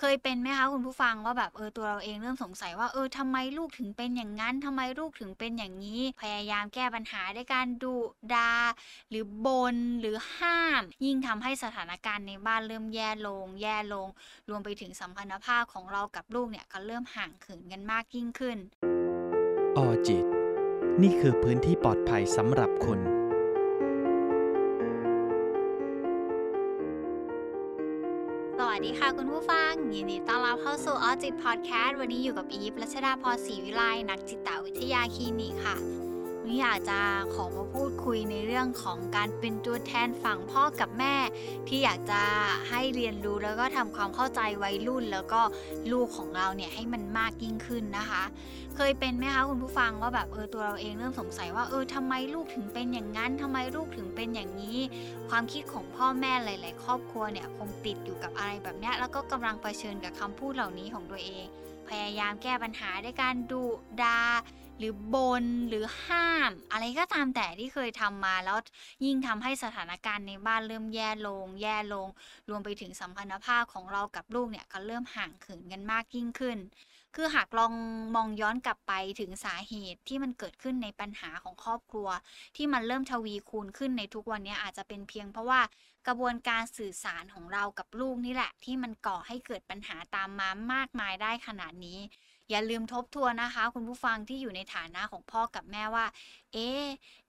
เคยเป็นไหมคะคุณผู้ฟังว่าแบบเออตัวเราเองเริ่มสงสัยว่าเออทำไมลูกถึงเป็นอย่างนั้นทำไมลูกถึงเป็นอย่างนี้ พยายามแก้ปัญหาด้วยการดุดาหรือบนหรือห้าม ยิ่งทำให้สถานการณ์ในบ้านเริ่มแย่ลง แย่ลง รวมไปถึงสัมพันธภาพของเรากับลูกเนี่ยก็เริ่มห่างเหินกันมากยิ่งขึ้น ออจิต นี่คือพื้นที่ปลอดภัยสำหรับคุณ ค่ะคุณผู้ฟัง ยินดีต้อนรับเข้าสู่ออจิตพอดแคสต์วันนี้อยู่กับอีฟรัชดาพรศรีวิไลนักจิตวิทยาคลินิกค่ะ วันนี้อยากจะขอมาพูดคุยในเรื่องของการเป็นตัวแทนฝั่งพ่อกับแม่ ที่อยากจะให้เรียนรู้แล้วก็ทำความเข้าใจวัยรุ่น แล้วก็ลูกของเราเนี่ยให้มันมากยิ่งขึ้นนะคะ เคยเป็นไหมคะคุณผู้ฟังว่าแบบเออตัวเราเองเริ่มสงสัยว่าเออทำไมลูกถึงเป็นอย่างนั้นทำไมลูกถึงเป็นอย่างนี้ ความคิดของพ่อแม่หลาย ๆ ครอบครัวเนี่ยคงติดอยู่กับอะไรแบบเนี้ยแล้วก็กำลังเผชิญกับคำพูดเหล่านี้ของตัวเอง พยายามแก้ปัญหาด้วยการดุดาหรือบนหรือห้าม อะไรก็ตามแต่ที่เคยทำมาแล้วยิ่งทำให้สถานการณ์ในบ้านเริ่มแย่ลง แย่ลง รวมไปถึงสัมพันธภาพของเรากับลูกเนี่ยก็เริ่มห่างเหินกันมากยิ่งขึ้น คือหากลองมองย้อนกลับไปถึงสาเหตุที่มันเกิดขึ้นในปัญหาของครอบครัว ที่มันเริ่มทวีคูณขึ้นในทุกวันนี้อาจจะเป็นเพียงเพราะว่ากระบวนการสื่อสารของเรากับลูกนี่แหละ ที่มันก่อให้เกิดปัญหาตามมามากมายได้ขนาดนี้ อย่าลืมทบทวนนะคะ คุณผู้ฟังที่อยู่ในฐานะของพ่อกับแม่ว่า เอ๊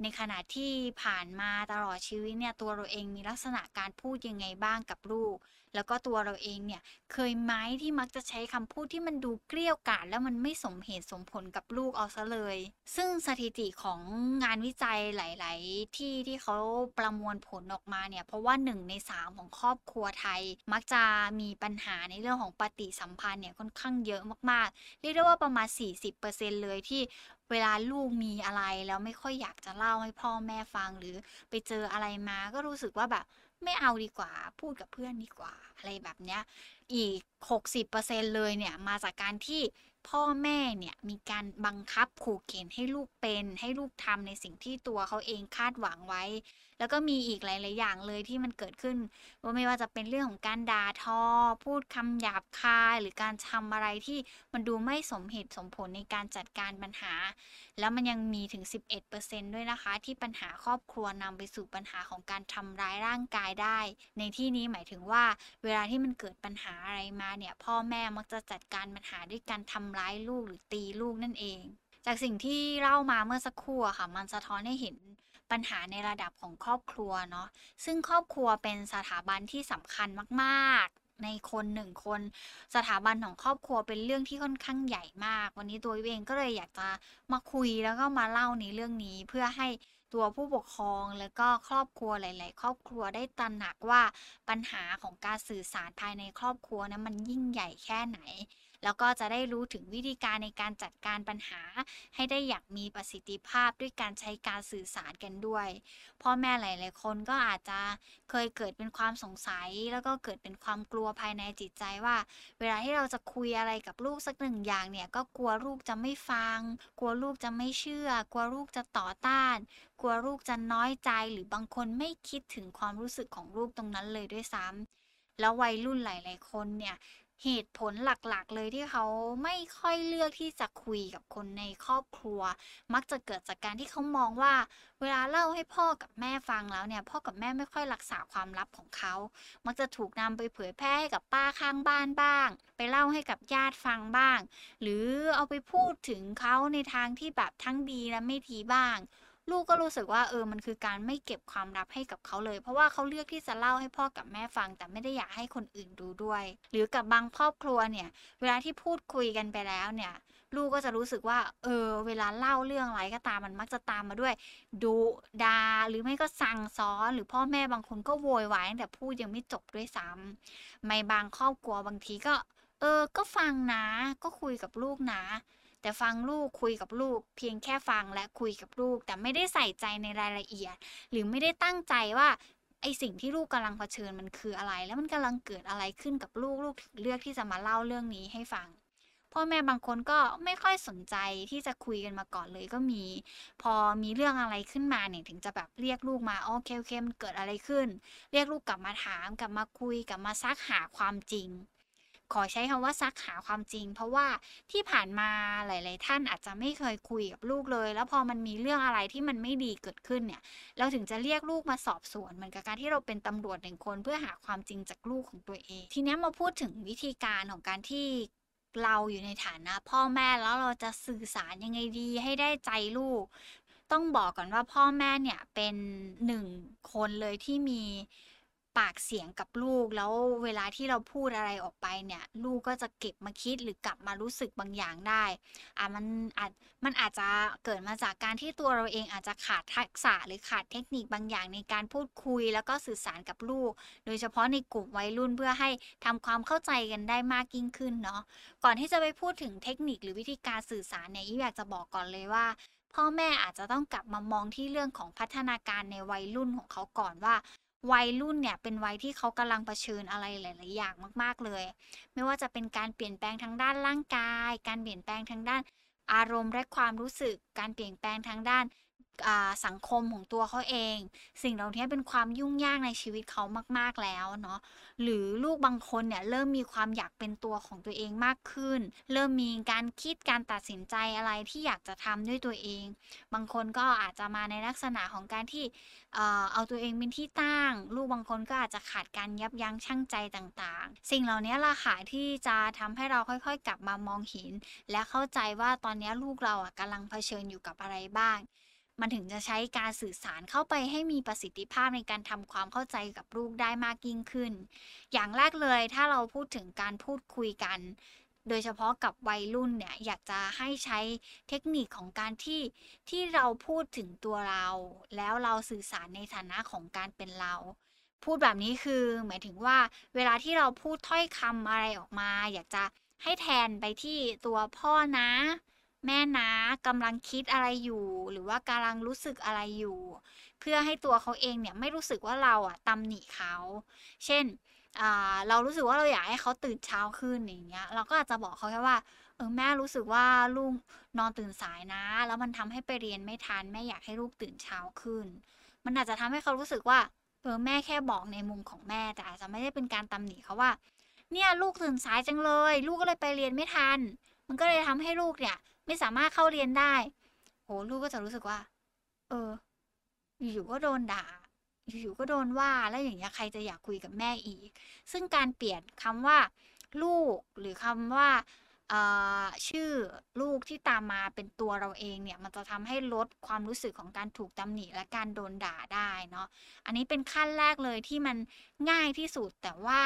ในขณะที่ผ่านมาตลอดชีวิตเนี่ยตัวเราเองมีลักษณะการพูดยังไงบ้างกับลูก แล้วก็ตัวเราเองเนี่ยเคยไหมที่มักจะใช้คำพูดที่มันดูเกลี้ยวกล่อมแล้วมันไม่สมเหตุสมผลกับลูกเอาซะเลย ซึ่งสถิติของงานวิจัยหลาย ๆ ที่ที่เขาประมวลผลออกมาเนี่ยเพราะว่าหนึ่งในสามของครอบครัวไทย มักจะมีปัญหาในเรื่องของปฏิสัมพันธ์เนี่ยค่อนข้างเยอะมาก ๆ เรียกได้ว่าประมาณ 40%เลยที่เวลาลูกมีอะไรแล้วไม่ค่อยอยากจะเล่าให้พ่อแม่ฟังหรือไปเจออะไรมาก็รู้สึกว่าแบบ ไม่เอาดีกว่า พูดกับเพื่อนดีกว่า อะไรแบบเนี้ย อีก 60%เลยเนี่ย มาจากการที่พ่อแม่เนี่ยมีการบังคับขู่เข็นให้ลูกเป็น ให้ลูกทำในสิ่งที่ตัวเขาเองคาดหวังไว้ แล้วก็มีอีกหลาย ๆ อย่างเลยที่มันเกิดขึ้นว่าไม่ว่าจะเป็นเรื่องของการด่าทอ พูดคำหยาบคายหรือการทำอะไรที่มันดูไม่สมเหตุสมผลในการจัดการปัญหา แล้วมันยังมีถึง 11%ด้วยนะคะ ที่ปัญหาครอบครัวนำไปสู่ปัญหาของการทำร้ายร่างกายได้ ในที่นี้หมายถึงว่าเวลาที่มันเกิดปัญหาอะไรมาเนี่ยพ่อแม่มักจะจัดการปัญหาด้วยการทำร้ายลูกหรือตีลูกนั่นเอง จากสิ่งที่เล่ามาเมื่อสักครู่ค่ะ มันสะท้อนให้เห็น ปัญหาในระดับของครอบครัวเนาะซึ่งครอบครัวเป็นสถาบันที่สำคัญมากๆ ในคนหนึ่งคน สถาบันของครอบครัวเป็นเรื่องที่ค่อนข้างใหญ่มาก วันนี้ตัวเองก็เลยอยากจะมาคุยแล้วก็มาเล่าในเรื่องนี้เพื่อให้ตัวผู้ปกครองแล้วก็ครอบครัวหลาย ๆ ครอบครัวได้ตระหนักว่าปัญหาของการสื่อสารภายในครอบครัวนั้นมันยิ่งใหญ่แค่ไหน แล้วก็จะได้รู้ถึงวิธีการในการจัดการปัญหา ให้ได้อย่างมีประสิทธิภาพด้วยการใช้การสื่อสารกันด้วยพ่อแม่หลาย ๆ คนก็อาจจะเคยเกิดเป็นความสงสัย แล้วก็เกิดเป็นความกลัวภายในจิตใจว่า เวลาที่เราจะคุยอะไรกับลูกสักหนึ่งอย่างเนี่ยก็กลัวลูกจะไม่ฟัง กลัวลูกจะไม่เชื่อ กลัวลูกจะต่อต้าน กลัวลูกจะน้อยใจหรือบางคนไม่คิดถึงความรู้สึกของลูกตรงนั้นเลยด้วยซ้ำแล้ววัยรุ่นหลาย ๆ คนเนี่ย เหตุผลหลักๆ เลยที่เขาไม่ค่อยเลือกที่จะคุยกับคนในครอบครัว มักจะเกิดจากการที่เขามองว่า เวลาเล่าให้พ่อกับแม่ฟังแล้วเนี่ย พ่อกับแม่ไม่ค่อยรักษาความลับของเขา มักจะถูกนำไปเผยแพร่ให้กับป้าข้างบ้านบ้าง ไปเล่าให้กับญาติฟังบ้าง หรือเอาไปพูดถึงเขาในทางที่แบบทั้งดีและไม่ดีบ้าง ลูกก็รู้สึกว่าเออมันคือการไม่เก็บความลับให้กับเขาเลย เพราะว่าเขาเลือกที่จะเล่าให้พ่อกับแม่ฟัง แต่ไม่ได้อยากให้คนอื่นดูด้วย หรือกับบางครอบครัวเนี่ย เวลาที่พูดคุยกันไปแล้วเนี่ย ลูกก็จะรู้สึกว่า เออ เวลาเล่าเรื่องอะไรก็ตามมันมักจะตามมาด้วยดุดาหรือไม่ก็สั่งสอนหรือพ่อแม่บางคนก็โวยวายตั้งแต่พูดยังไม่จบด้วยซ้ำในบางครอบครัวบางทีก็ เออ ก็ฟังนะ ก็คุยกับลูกนะ แต่ฟังลูกคุยกับลูก เพียงแค่ฟังและคุยกับลูก แต่ไม่ได้ใส่ใจในรายละเอียด หรือไม่ได้ตั้งใจว่าไอสิ่งที่ลูกกำลังเผชิญมันคืออะไร แล้วมันกำลังเกิดอะไรขึ้นกับลูกลูกถึงเลือกที่จะมาเล่าเรื่องนี้ให้ฟังพ่อแม่บางคนก็ไม่ค่อยสนใจที่จะคุยกันมาก่อนเลยก็มี พอมีเรื่องอะไรขึ้นมาเนี่ยถึงจะแบบเรียกลูกมาโอเคโอเคมันเกิดอะไรขึ้น เรียกลูกกลับมาถามกลับมาคุยกลับมาซักหาความจริง ขอใช้คำว่าซักหาความจริง เพราะว่าที่ผ่านมาหลาย ๆ ท่านอาจจะไม่เคยคุยกับลูกเลย แล้วพอมันมีเรื่องอะไรที่มันไม่ดีเกิดขึ้นเนี่ย เราถึงจะเรียกลูกมาสอบสวนเหมือนกับการที่เราเป็นตำรวจหนึ่งคนเพื่อหาความจริงจากลูกของตัวเอง ทีนี้มาพูดถึงวิธีการของการที่เราอยู่ในฐานะ พ่อแม่แล้วเราจะสื่อสารยังไงดี ให้ได้ใจลูก ต้องบอกก่อนว่าพ่อแม่เนี่ยเป็นหนึ่งคนเลยที่มี ปากเสียงกับลูก แล้วเวลาที่เราพูดอะไรออกไปเนี่ย ลูกก็จะเก็บมาคิดหรือกลับมารู้สึกบางอย่างได้อะมันอาจมันอาจจะเกิดมาจากการที่ตัวเราเองอาจจะขาดทักษะหรือขาดเทคนิคบางอย่างในการพูดคุยแล้วก็สื่อสารกับลูก โดยเฉพาะในกลุ่มวัยรุ่นเพื่อให้ทำความเข้าใจกันได้มากยิ่งขึ้นเนาะก่อนที่จะไปพูดถึงเทคนิคหรือวิธีการสื่อสารเนี่ยอีอยากจะบอกก่อนเลยว่าพ่อแม่อาจจะต้องกลับมามองที่เรื่องของพัฒนาการในวัยรุ่นของเขาก่อนว่า วัยรุ่นเนี่ยเป็นวัยที่เขากำลังเผชิญอะไรหลาย ๆ อย่างมาก ๆ เลย ไม่ว่าจะเป็นการเปลี่ยนแปลงทางด้านร่างกาย การเปลี่ยนแปลงทางด้านอารมณ์และความรู้สึก การเปลี่ยนแปลงทางด้าน สังคมของตัวเขาเอง สิ่งเหล่านี้เป็นความยุ่งยากในชีวิตเขามาก ๆแล้วเนาะหรือลูกบางคนเนี่ยเริ่มมีความอยากเป็นตัวของตัวเองมากขึ้น เริ่มมีการคิดการตัดสินใจอะไรที่อยากจะทำด้วยตัวเอง บางคนก็อาจจะมาในลักษณะของการที่เอาตัวเองเป็นที่ตั้ง ลูกบางคนก็อาจจะขาดการยับยั้งชั่งใจต่างๆ สิ่งเหล่านี้ล่ะค่ะที่จะทำให้เราค่อยๆ กลับมามองเห็นและเข้าใจว่าตอนนี้ลูกเราอะกำลังเผชิญอยู่กับอะไรบ้าง มันถึงจะใช้การสื่อสารเข้าไปให้มีประสิทธิภาพในการทำความเข้าใจกับลูกได้มากยิ่งขึ้น อย่างแรกเลยถ้าเราพูดถึงการพูดคุยกัน โดยเฉพาะกับวัยรุ่นเนี่ยอยากจะให้ใช้เทคนิคของการที่ที่เราพูดถึงตัวเรา แล้วเราสื่อสารในฐานะของการเป็นเราพูดแบบนี้คือหมายถึงว่าเวลาที่เราพูดถ้อยคำอะไรออกมา อยากจะให้แทนไปที่ตัวพ่อนะ แม่นะกำลังคิดอะไรอยู่ หรือว่ากำลังรู้สึกอะไรอยู่ เพื่อให้ตัวเขาเองเนี่ยไม่รู้สึกว่าเราอะตำหนิเขา เช่นเรารู้สึกว่าเราอยากให้เขาตื่นเช้าขึ้นอย่างเงี้ย เราก็อาจจะบอกเขาแค่ว่าเออแม่รู้สึกว่าลูกนอนตื่นสายนะ แล้วมันทำให้ไปเรียนไม่ทันแม่อยากให้ลูกตื่นเช้าขึ้น มันอาจจะทำให้เขารู้สึกว่าเออแม่แค่บอกในมุมของแม่แต่อาจจะไม่ได้เป็นการตำหนิเขาว่า เนี่ยลูกตื่นสายจังเลย ลูกก็เลยไปเรียนไม่ทัน มันก็เลยทำให้ลูกเนี่ย ไม่สามารถเข้าเรียนได้ โหลูกก็จะรู้สึกว่า เออ อยู่ๆก็โดนด่า อยู่ๆก็โดนว่าแล้วอย่างเงี้ยใครจะอยากคุยกับแม่อีก ซึ่งการเปลี่ยนคำว่า ลูกหรือคำว่า ชื่อลูกที่ตามมาเป็นตัวเราเองเนี่ย มันจะทำให้ลดความรู้สึกของการถูกตำหนิและการโดนด่าได้เนาะอันนี้เป็นขั้นแรกเลยที่มันง่ายที่สุดแต่ว่า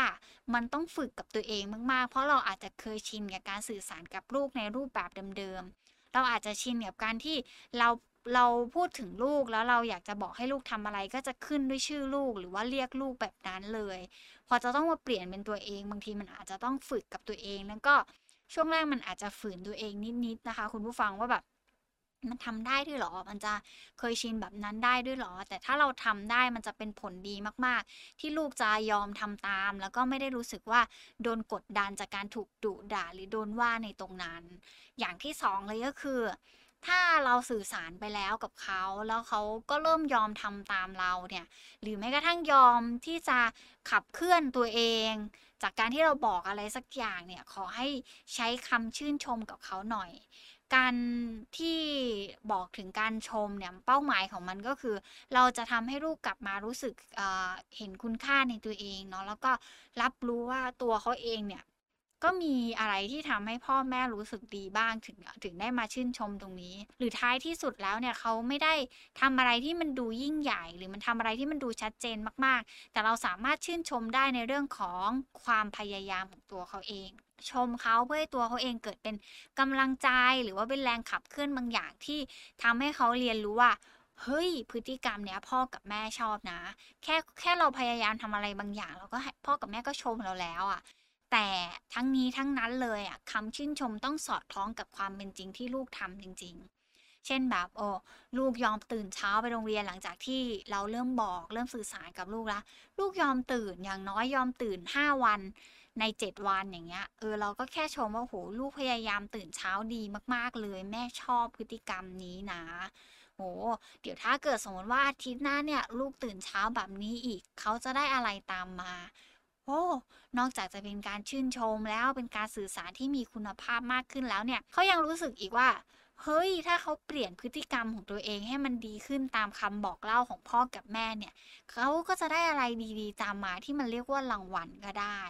มันต้องฝึกกับตัวเองมากๆ เพราะเราอาจจะเคยชินกับการสื่อสารกับลูกในรูปแบบเดิมๆเราอาจจะชินกับการที่เราเราพูดถึงลูกแล้วเราอยากจะบอกให้ลูกทำอะไรก็จะขึ้นด้วยชื่อลูก หรือว่าเรียกลูกแบบนั้นเลย พอจะต้องมาเปลี่ยนเป็นตัวเอง บางทีมันอาจจะต้องฝึกกับตัวเอง แล้วก็ ช่วงแรกมันอาจจะฝืนตัวเองนิดๆนะคะ คุณผู้ฟังว่าแบบมันทำได้ด้วยหรอ มันจะเคยชินแบบนั้นได้ด้วยหรอ แต่ถ้าเราทำได้มันจะเป็นผลดีมาก ๆ ที่ลูกจะยอมทำตาม แล้วก็ไม่ได้รู้สึกว่าโดนกดดันจากการถูกดุด่าหรือโดนว่าในตรงนั้น อย่างที่สองเลยก็คือ ถ้าเราสื่อสารไปแล้วกับเขา แล้วเขาก็เริ่มยอมทำตามเราเนี่ย หรือแม้กระทั่งยอมที่จะขับเคลื่อนตัวเอง จากการที่เราบอกอะไรสักอย่างเนี่ยขอให้ใช้คำชื่นชมกับเขาหน่อย การที่บอกถึงการชมเนี่ยเป้าหมายของมันก็คือ เราจะทำให้ลูกกลับมารู้สึกเเห็นคุณค่าในตัวเองเนาะแล้วก็รับรู้ว่าตัวเขาเองเนี่ย ก็มีอะไรที่ทำให้พ่อแม่รู้สึกดีบ้างถึงถึงได้มาชื่นชมตรงนี้ หรือท้ายที่สุดแล้วเนี่ยเขาไม่ได้ทำอะไรที่มันดูยิ่งใหญ่ หรือมันทำอะไรที่มันดูชัดเจนมากๆ แต่เราสามารถชื่นชมได้ในเรื่องของความพยายามของตัวเขาเอง ชมเขาเพื่อให้ตัวเขาเองเกิดเป็นกำลังใจหรือว่าเป็นแรงขับเคลื่อนบางอย่างที่ทำให้เขาเรียนรู้ว่าเฮ้ยพฤติกรรมเนี้ยพ่อกับแม่ชอบนะ แค่แค่เราพยายามทำอะไรบางอย่าง เราก็พ่อกับแม่ก็ชมเราแล้วอะ แต่ทั้งนี้ทั้งนั้นเลยอะคำชื่นชมต้องสอดคล้องกับความเป็นจริงที่ลูกทำจริง ๆ เช่นแบบโอ้ลูกยอมตื่นเช้าไปโรงเรียนหลังจากที่เราเริ่มบอกเริ่มสื่อสารกับลูกแล้วลูกยอมตื่นอย่างน้อยยอมตื่น 5 วันใน 7 วันอย่างเงี้ยเออเราก็แค่ชมว่าโหลูกพยายามตื่นเช้าดีมาก ๆ เลย แม่ชอบพฤติกรรมนี้นะโหเดี๋ยวถ้าเกิดสมมติว่าอาทิตย์หน้าเนี่ย ลูกตื่นเช้าแบบนี้อีก เขาจะได้อะไรตามมา โอ้นอกจากจะเป็นการชื่นชมแล้วเป็นการสื่อสารที่มีคุณภาพมากขึ้นแล้วเนี่ยเขายังรู้สึกอีกว่า เฮ้ย ถ้าเขาเปลี่ยนพฤติกรรมของตัวเองให้มันดีขึ้นตามคำบอกเล่าของพ่อกับแม่เนี่ยเขาก็จะได้อะไรดีๆ ตามมาที่มันเรียกว่ารางวัลก็ได้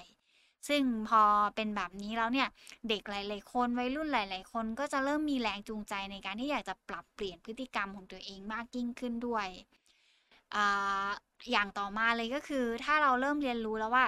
ซึ่งพอเป็นแบบนี้แล้วเนี่ย เด็กหลาย ๆ คนวัยรุ่นหลาย ๆ คนก็จะเริ่มมีแรงจูงใจในการที่อยากจะปรับเปลี่ยนพฤติกรรมของตัวเองมากยิ่งขึ้นด้วยออย่างต่อมาเลยก็คือ ถ้าเราเริ่มเรียนรู้แล้วว่า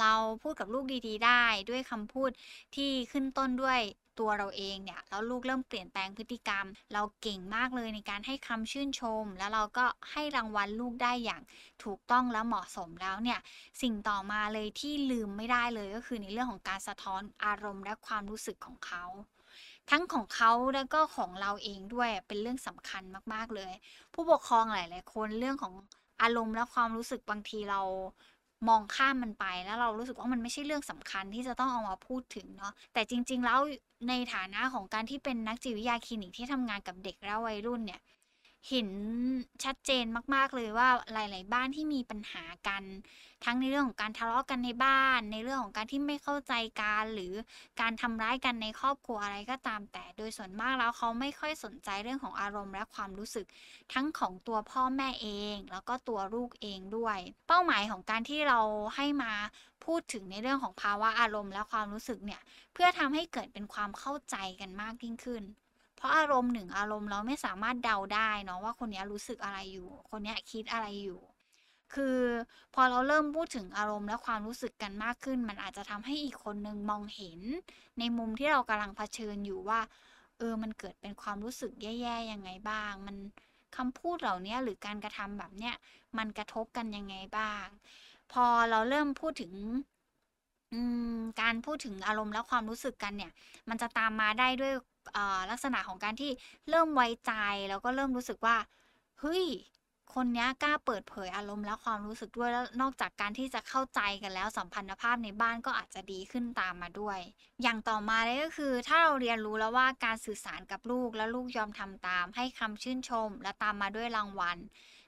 เราพูดกับลูกดีๆ ได้ด้วยคำพูดที่ขึ้นต้นด้วยตัวเราเองเนี่ยแล้วลูกเริ่มเปลี่ยนแปลงพฤติกรรม เราเก่งมากเลยในการให้คำชื่นชม แล้วเราก็ให้รางวัลลูกได้อย่างถูกต้องและเหมาะสมแล้วเนี่ยสิ่งต่อมาเลยที่ลืมไม่ได้เลยก็คือในเรื่องของการสะท้อนอารมณ์และความรู้สึกของเขา ทั้งของเขาแล้วก็ของเราเองด้วยเป็นเรื่องสำคัญมากๆเลย ผู้ปกครองหลาย ๆ คนเรื่องของอารมณ์และความรู้สึกบางทีเรา มองข้ามมันไปแล้วเรารู้สึกว่ามันไม่ใช่เรื่องสำคัญที่จะต้องเอามาพูดถึงเนาะแต่จริง ๆ แล้วในฐานะของการที่เป็นนักจิตวิทยาคลินิกที่ทำงานกับเด็กและวัยรุ่นเนี่ย เห็นชัดเจนมาก ๆ เลยว่าหลาย ๆ บ้านที่มีปัญหากัน ทั้งในเรื่องของการทะเลาะกันในบ้าน ในเรื่องของการที่ไม่เข้าใจกันหรือการทำร้ายกันในครอบครัวอะไรก็ตามแต่โดยส่วนมากแล้วเขาไม่ค่อยสนใจเรื่องของอารมณ์และความรู้สึก ทั้งของตัวพ่อแม่เอง แล้วก็ตัวลูกเองด้วย เป้าหมายของการที่เราให้มาพูดถึงในเรื่องของภาวะอารมณ์และความรู้สึกเนี่ยเพื่อทำให้เกิดเป็นความเข้าใจกันมากยิ่งขึ้น เพราะอารมณ์หนึ่งอารมณ์เราไม่สามารถเดาได้เนาะว่าคนนี้รู้สึกอะไรอยู่ คนนี้คิดอะไรอยู่ คือพอเราเริ่มพูดถึงอารมณ์และความรู้สึกกันมากขึ้น มันอาจจะทำให้อีกคนนึงมองเห็น ในมุมที่เรากำลังเผชิญอยู่ว่า เออมันเกิดเป็นความรู้สึกแย่ๆยังไงบ้าง มันคำพูดเหล่านี้หรือการกระทำแบบเนี้ยมันกระทบกันยังไงบ้าง พอเราเริ่มพูดถึงการพูดถึงอารมณ์และความรู้สึกกันเนี่ย มันจะตามมาได้ด้วย ลักษณะของการที่เริ่มไว้ใจแล้วก็เริ่มรู้สึกว่าเฮ้ยคนนี้กล้าเปิดเผยอารมณ์และความรู้สึกด้วยแล้วนอกจากการที่จะเข้าใจกันแล้วสัมพันธภาพในบ้านก็อาจจะดีขึ้นตามมาด้วย อย่างต่อมาเลยก็คือ ถ้าเราเรียนรู้แล้วว่าการสื่อสารกับลูกและลูกยอมทำตาม ให้คำชื่นชม และตามมาด้วยรางวัล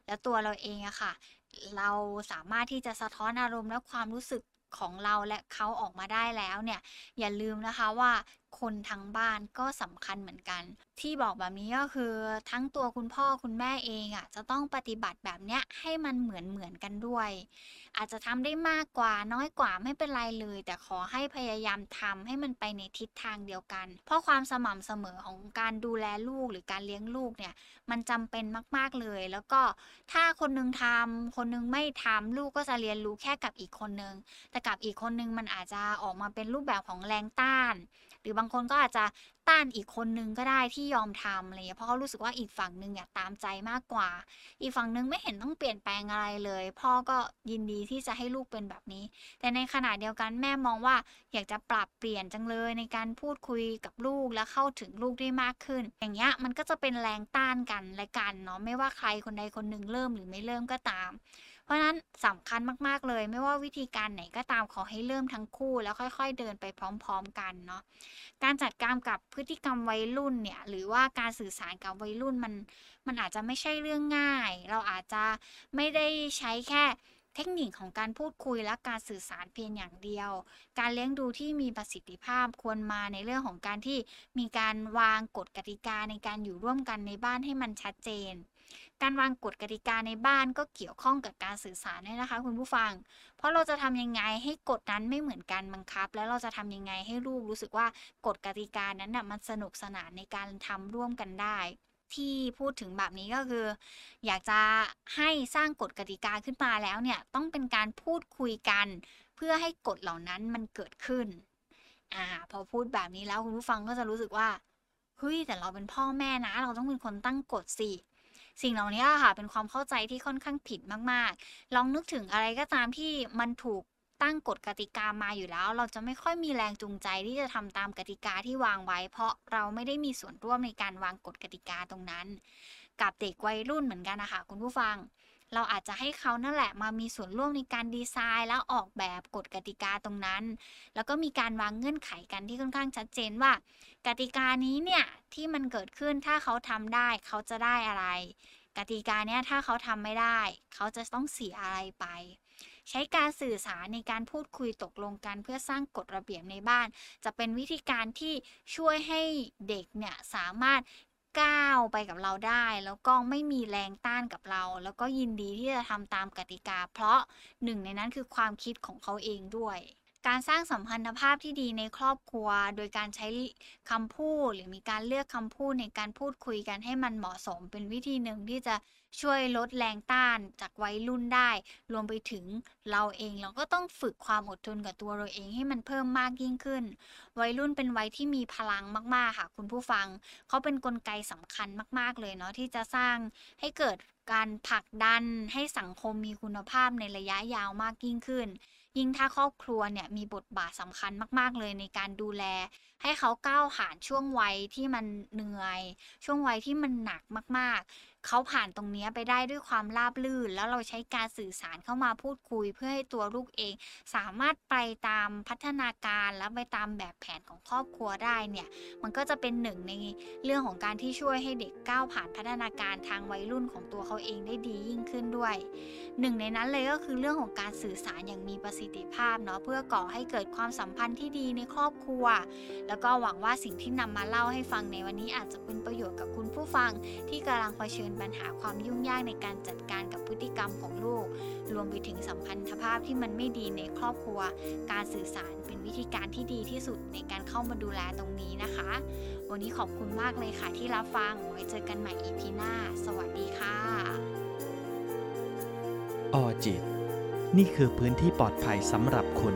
และตัวเราเองอะค่ะ เราสามารถที่จะสะท้อนอารมณ์และความรู้สึกของเราและเขาออกมาได้แล้วเนี่ยอย่าลืมนะคะว่า คนทั้งบ้านก็สำคัญเหมือนกัน ที่บอกแบบนี้ก็คือทั้งตัวคุณพ่อคุณแม่เองอะ่ะจะต้องปฏิบัติแบบเนี้ยให้มันเหมือนเหมือนกันด้วย อาจจะทำได้มากกว่าน้อยกว่าไม่เป็นไรเลย แต่ขอให้พยายามทำให้มันไปในทิศทางเดียวกัน เพราะความสม่ำเสมอของการดูแลลูกหรือการเลี้ยงลูกเนี่ยมันจำเป็นมาก ๆเลย แล้วก็ถ้าคนนึงทำคนนึงไม่ทำลูกก็จะเรียนรู้แค่กับอีกคนนึงแต่กับอีกคนนึงมันอาจจะออกมาเป็นรูปแบบของแรงต้าน หรือบางคนก็อาจจะต้านอีกคนนึงก็ได้ที่ยอมทำอะไรเงี้ยเพราะเขารู้สึกว่าอีกฝั่งหนึ่งอยากตามใจมากกว่า อีกฝั่งหนึ่งไม่เห็นต้องเปลี่ยนแปลงอะไรเลย พ่อก็ยินดีที่จะให้ลูกเป็นแบบนี้ แต่ในขณะเดียวกันแม่มองว่าอยากจะปรับเปลี่ยนจังเลยในการพูดคุยกับลูกและเข้าถึงลูกได้มากขึ้น อย่างเงี้ยมันก็จะเป็นแรงต้านกันและกันเนาะไม่ว่าใครคนใดคนหนึ่งเริ่มหรือไม่เริ่มก็ตาม ราะฉะนั้นสำคัญมากๆเลย ไม่ว่าวิธีการไหนก็ตามขอให้เริ่มทั้งคู่ แล้วค่อยๆเดินไปพร้อม ๆ กันเนาะการจัดการกับพฤติกรรมวัยรุ่นเนี่ยหรือว่าการสื่อสารกับวัยรุ่นมันมันอาจจะไม่ใช่เรื่องง่าย เราอาจจะไม่ได้ใช้แค่เทคนิคของการพูดคุยและการสื่อสารเพียงอย่างเดียว การเลี้ยงดูที่มีประสิทธิภาพควรมาในเรื่องของการที่มีการวางกฎกติกาในการอยู่ร่วมกันในบ้านให้มันชัดเจน การวางกฎกติกาในบ้านก็เกี่ยวข้องกับการสื่อสารด้วยนะคะ คุณผู้ฟัง เพราะเราจะทำยังไงให้กฎนั้นไม่เหมือนกันบังคับ แล้วเราจะทำยังไงให้ลูกรู้สึกว่ากฎกติกานั้นน่ะมันสนุกสนานในการทำร่วมกันได้ที่พูดถึงแบบนี้ก็คือ อยากจะให้สร้างกฎกติกาขึ้นมาแล้วเนี่ย ต้องเป็นการพูดคุยกัน เพื่อให้กฎเหล่านั้นมันเกิดขึ้นอ่าพอพูดแบบนี้แล้วคุณผู้ฟังก็จะรู้สึกว่าเฮ้ยแต่เราเป็นพ่อแม่นะ เราต้องเป็นคนตั้งกฎสิ สิ่งเหล่านี้ค่ะ เป็นความเข้าใจที่ค่อนข้างผิดมากๆ ลองนึกถึงอะไรก็ตามที่มันถูกตั้งกฎกติกามาอยู่แล้ว เราจะไม่ค่อยมีแรงจูงใจที่จะทำตามกติกาที่วางไว้ เพราะเราไม่ได้มีส่วนร่วมในการวางกฎกติกาตรงนั้น กับเด็กวัยรุ่นเหมือนกันนะคะคุณผู้ฟัง เราอาจจะให้เขานั่นแหละมามีส่วนร่วมในการดีไซน์ แล้วออกแบบกฎกติกาตรงนั้น แล้วก็มีการวางเงื่อนไขกันที่ค่อนข้างชัดเจนว่า กติกานี้เนี่ยที่มันเกิดขึ้นถ้าเขาทำได้เขาจะได้อะไร กติกาเนี้ยถ้าเขาทำไม่ได้ เขาจะต้องเสียอะไรไปใช้การสื่อสารในการพูดคุยตกลงกันเพื่อสร้างกฎระเบียบในบ้าน จะเป็นวิธีการที่ช่วยให้เด็กเนี่ยสามารถ ก้าวไปกับเราได้ แล้วก็ไม่มีแรงต้านกับเรา แล้วก็ยินดีที่จะทำตามกติกา เพราะหนึ่งในนั้นคือความคิดของเขาเองด้วย การสร้างสัมพันธภาพที่ดีในครอบครัว โดยการใช้คำพูดหรือมีการเลือกคำพูดในการพูดคุยกันให้มันเหมาะสม เป็นวิธีหนึ่งที่จะช่วยลดแรงต้านจากวัยรุ่นได้ รวมไปถึงเราเองเราก็ต้องฝึกความอดทนกับตัวเราเองให้มันเพิ่มมากยิ่งขึ้น วัยรุ่นเป็นวัยที่มีพลังมาก ๆ ค่ะ คุณผู้ฟัง เขาเป็นนกลไกสำคัญมาก ๆ เลยเนาะที่จะสร้างให้เกิดการผลักดันให้สังคมมีคุณภาพในระยะยาวมากยิ่งขึ้น ยิ่งถ้าครอบครัวเนี่ยมีบทบาทสำคัญมาก ๆ เลยในการดูแล ให้เขาก้าวผ่านช่วงวัยที่มันเหนื่อย ช่วงวัยที่มันหนักมาก ๆ เขาผ่านตรงนี้ไปได้ด้วยความราบรื่น แล้วเราใช้การสื่อสารเข้ามาพูดคุย เพื่อให้ตัวลูกเอง สามารถไปตามพัฒนาการและไปตามแบบแผนของครอบครัวได้เนี่ยมันก็จะเป็นหนึ่งในเรื่องของการที่ช่วยให้เด็กก้าวผ่านพัฒนาการทางวัยรุ่นของตัวเขาเองได้ดียิ่งขึ้นด้วย หนึ่งในนั้นเลยก็คือเรื่องของการสื่อสารอย่างมีประสิทธิภาพเนาะเพื่อก่อให้เกิดความสัมพันธ์ที่ดีในครอบครัว แล้วก็หวังว่าสิ่งที่นำมาเล่าให้ฟังในวันนี้อาจจะเป็นประโยชน์กับคุณผู้ฟังที่กำลังเผชิญปัญหาความยุ่งยากในการจัดการกับพฤติกรรมของลูก รวมไปถึงสัมพันธภาพที่มันไม่ดีในครอบครัว การสื่อสารเป็นวิธีการที่ดีที่สุดในการเข้ามาดูแลตรงนี้นะคะ วันนี้ขอบคุณมากเลยค่ะที่รับฟัง ไว้เจอกันใหม่ EP หน้า สวัสดีค่ะ ออจิต นี่คือพื้นที่ปลอดภัยสำหรับคุณ